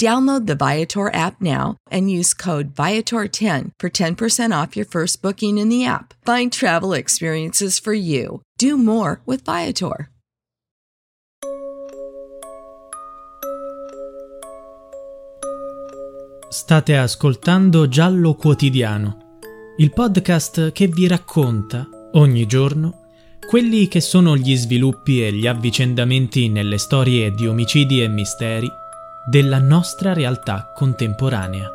Download the Viator app now and use code Viator10 for 10% off your first booking in the app. Find travel experiences for you. Do more with Viator. State ascoltando Giallo Quotidiano, il podcast che vi racconta ogni giorno quelli che sono gli sviluppi e gli avvicendamenti nelle storie di omicidi e misteri della nostra realtà contemporanea.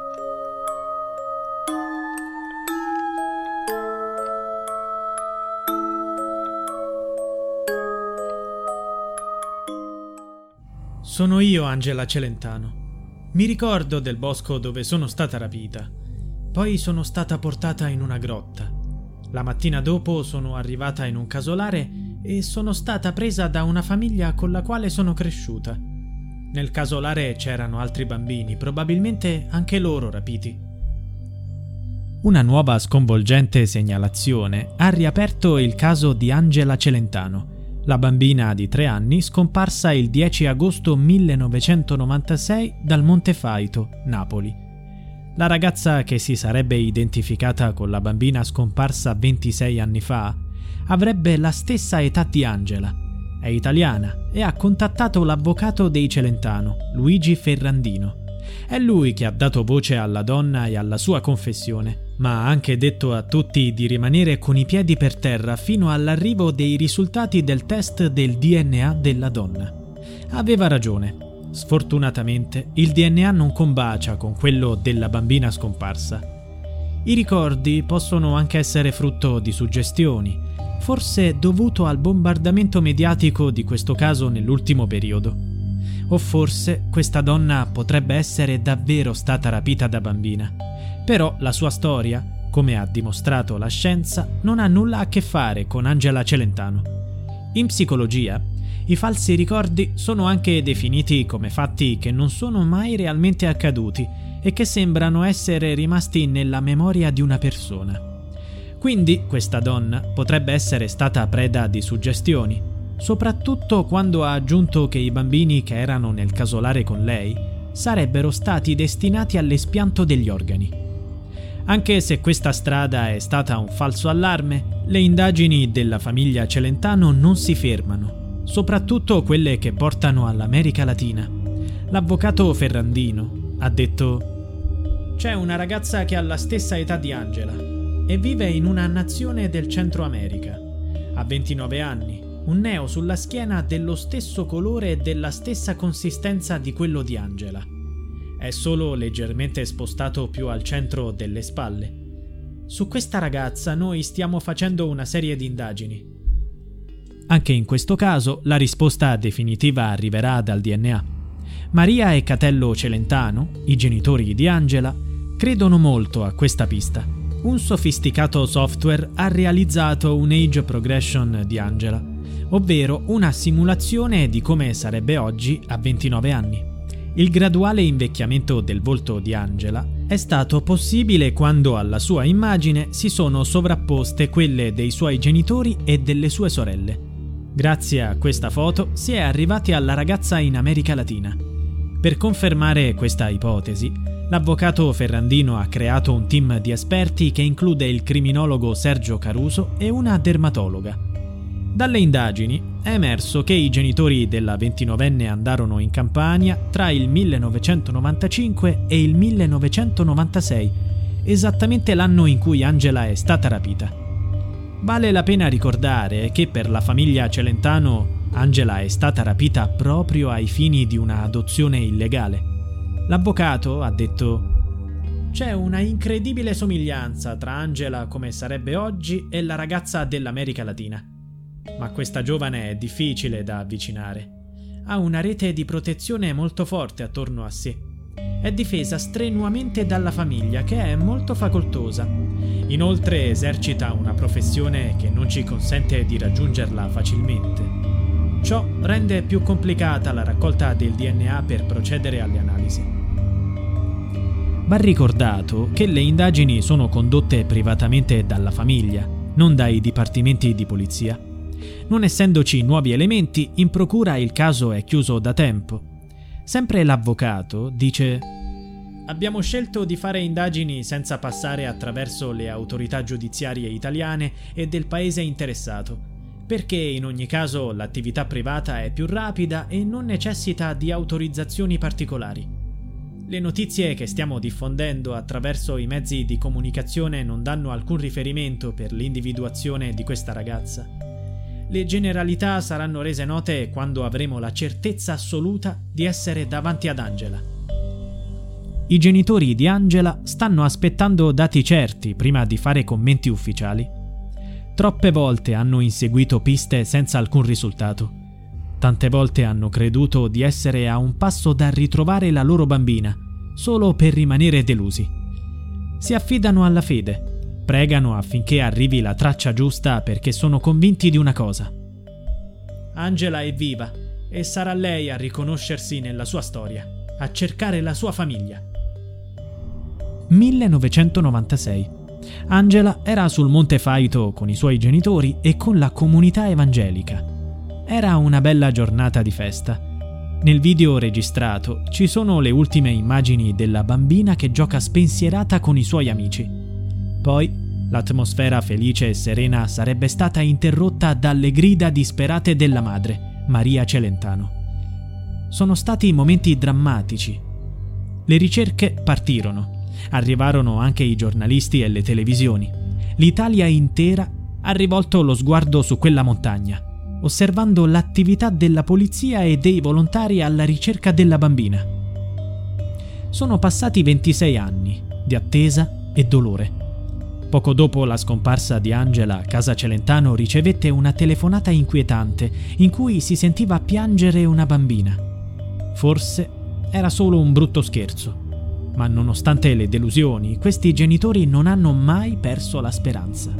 Sono io Angela Celentano. Mi ricordo del bosco dove sono stata rapita. Poi sono stata portata in una grotta. La mattina dopo sono arrivata in un casolare e sono stata presa da una famiglia con la quale sono cresciuta. Nel casolare c'erano altri bambini, probabilmente anche loro rapiti. Una nuova sconvolgente segnalazione ha riaperto il caso di Angela Celentano, la bambina di tre anni scomparsa il 10 agosto 1996 dal Monte Faito, Napoli. La ragazza che si sarebbe identificata con la bambina scomparsa 26 anni fa avrebbe la stessa età di Angela è italiana e ha contattato l'avvocato dei Celentano, Luigi Ferrandino. È lui che ha dato voce alla donna e alla sua confessione, ma ha anche detto a tutti di rimanere con i piedi per terra fino all'arrivo dei risultati del test del DNA della donna. Aveva ragione. Sfortunatamente il DNA non combacia con quello della bambina scomparsa. I ricordi possono anche essere frutto di suggestioni, forse dovuto al bombardamento mediatico di questo caso nell'ultimo periodo. O forse questa donna potrebbe essere davvero stata rapita da bambina. Però la sua storia, come ha dimostrato la scienza, non ha nulla a che fare con Angela Celentano. In psicologia, i falsi ricordi sono anche definiti come fatti che non sono mai realmente accaduti e che sembrano essere rimasti nella memoria di una persona. Quindi questa donna potrebbe essere stata preda di suggestioni, soprattutto quando ha aggiunto che i bambini che erano nel casolare con lei sarebbero stati destinati all'espianto degli organi. Anche se questa strada è stata un falso allarme, le indagini della famiglia Celentano non si fermano, soprattutto quelle che portano all'America Latina. L'avvocato Ferrandino ha detto C'è una ragazza che ha la stessa età di Angela, e vive in una nazione del Centro America. Ha 29 anni, un neo sulla schiena dello stesso colore e della stessa consistenza di quello di Angela. È solo leggermente spostato più al centro delle spalle. Su questa ragazza noi stiamo facendo una serie di indagini. Anche in questo caso la risposta definitiva arriverà dal DNA. Maria e Catello Celentano, i genitori di Angela, credono molto a questa pista. Un sofisticato software ha realizzato un age progression di Angela, ovvero una simulazione di come sarebbe oggi a 29 anni. Il graduale invecchiamento del volto di Angela è stato possibile quando alla sua immagine si sono sovrapposte quelle dei suoi genitori e delle sue sorelle. Grazie a questa foto si è arrivati alla ragazza in America Latina. Per confermare questa ipotesi, l'avvocato Ferrandino ha creato un team di esperti che include il criminologo Sergio Caruso e una dermatologa. Dalle indagini è emerso che i genitori della 29enne andarono in Campania tra il 1995 e il 1996, esattamente l'anno in cui Angela è stata rapita. Vale la pena ricordare che per la famiglia Celentano Angela è stata rapita proprio ai fini di una adozione illegale. L'avvocato ha detto c'è una incredibile somiglianza tra Angela come sarebbe oggi e la ragazza dell'America Latina ma questa giovane è difficile da avvicinare. Ha una rete di protezione molto forte attorno a sé. È difesa strenuamente dalla famiglia, che è molto facoltosa. Inoltre esercita una professione che non ci consente di raggiungerla facilmente. Ciò rende più complicata la raccolta del DNA per procedere alle analisi. Va ricordato che le indagini sono condotte privatamente dalla famiglia, non dai dipartimenti di polizia. Non essendoci nuovi elementi, in procura il caso è chiuso da tempo. Sempre l'avvocato dice Abbiamo scelto di fare indagini senza passare attraverso le autorità giudiziarie italiane e del paese interessato, perché in ogni caso l'attività privata è più rapida e non necessita di autorizzazioni particolari. Le notizie che stiamo diffondendo attraverso i mezzi di comunicazione non danno alcun riferimento per l'individuazione di questa ragazza. Le generalità saranno rese note quando avremo la certezza assoluta di essere davanti ad Angela. I genitori di Angela stanno aspettando dati certi prima di fare commenti ufficiali. Troppe volte hanno inseguito piste senza alcun risultato. Tante volte hanno creduto di essere a un passo da ritrovare la loro bambina, solo per rimanere delusi. Si affidano alla fede Pregano affinché arrivi la traccia giusta perché sono convinti di una cosa. Angela è viva e sarà lei a riconoscersi nella sua storia, a cercare la sua famiglia. 1996. Angela era sul Monte Faito con i suoi genitori e con la comunità evangelica. Era una bella giornata di festa. Nel video registrato ci sono le ultime immagini della bambina che gioca spensierata con i suoi amici. Poi l'atmosfera felice e serena sarebbe stata interrotta dalle grida disperate della madre, Maria Celentano. Sono stati momenti drammatici. Le ricerche partirono. Arrivarono anche i giornalisti e le televisioni. L'Italia intera ha rivolto lo sguardo su quella montagna, osservando l'attività della polizia e dei volontari alla ricerca della bambina. Sono passati 26 anni di attesa e dolore. Poco dopo la scomparsa di Angela, Casa Celentano ricevette una telefonata inquietante in cui si sentiva piangere una bambina. Forse era solo un brutto scherzo, ma nonostante le delusioni, questi genitori non hanno mai perso la speranza.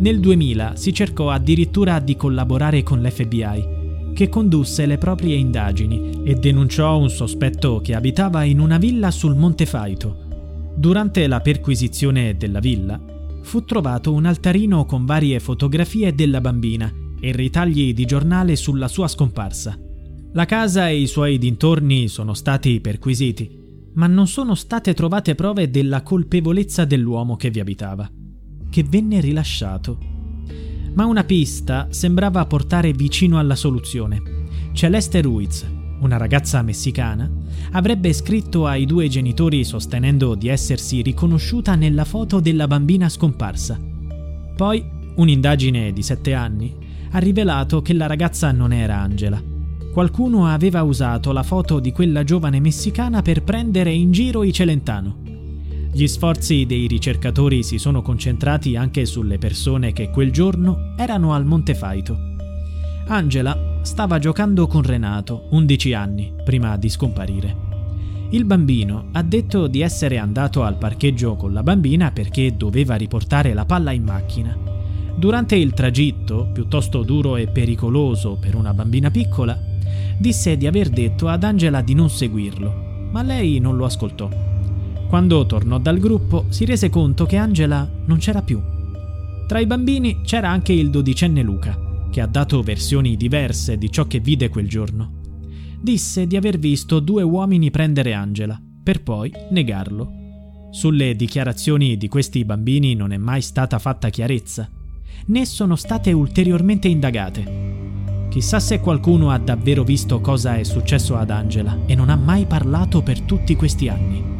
Nel 2000 si cercò addirittura di collaborare con l'FBI, che condusse le proprie indagini e denunciò un sospetto che abitava in una villa sul Monte Faito Durante la perquisizione della villa fu trovato un altarino con varie fotografie della bambina e ritagli di giornale sulla sua scomparsa. La casa e i suoi dintorni sono stati perquisiti, ma non sono state trovate prove della colpevolezza dell'uomo che vi abitava, che venne rilasciato. Ma una pista sembrava portare vicino alla soluzione. Celeste Ruiz, una ragazza messicana, avrebbe scritto ai due genitori sostenendo di essersi riconosciuta nella foto della bambina scomparsa. Poi, un'indagine di sette anni ha rivelato che la ragazza non era Angela. Qualcuno aveva usato la foto di quella giovane messicana per prendere in giro i Celentano. Gli sforzi dei ricercatori si sono concentrati anche sulle persone che quel giorno erano al Monte Faito. Angela stava giocando con Renato, 11 anni, prima di scomparire. Il bambino ha detto di essere andato al parcheggio con la bambina perché doveva riportare la palla in macchina. Durante il tragitto, piuttosto duro e pericoloso per una bambina piccola, disse di aver detto ad Angela di non seguirlo, ma lei non lo ascoltò. Quando tornò dal gruppo si rese conto che Angela non c'era più. Tra i bambini c'era anche il dodicenne Luca, che ha dato versioni diverse di ciò che vide quel giorno. Disse di aver visto due uomini prendere Angela, per poi negarlo. Sulle dichiarazioni di questi bambini non è mai stata fatta chiarezza, né sono state ulteriormente indagate. Chissà se qualcuno ha davvero visto cosa è successo ad Angela e non ha mai parlato per tutti questi anni.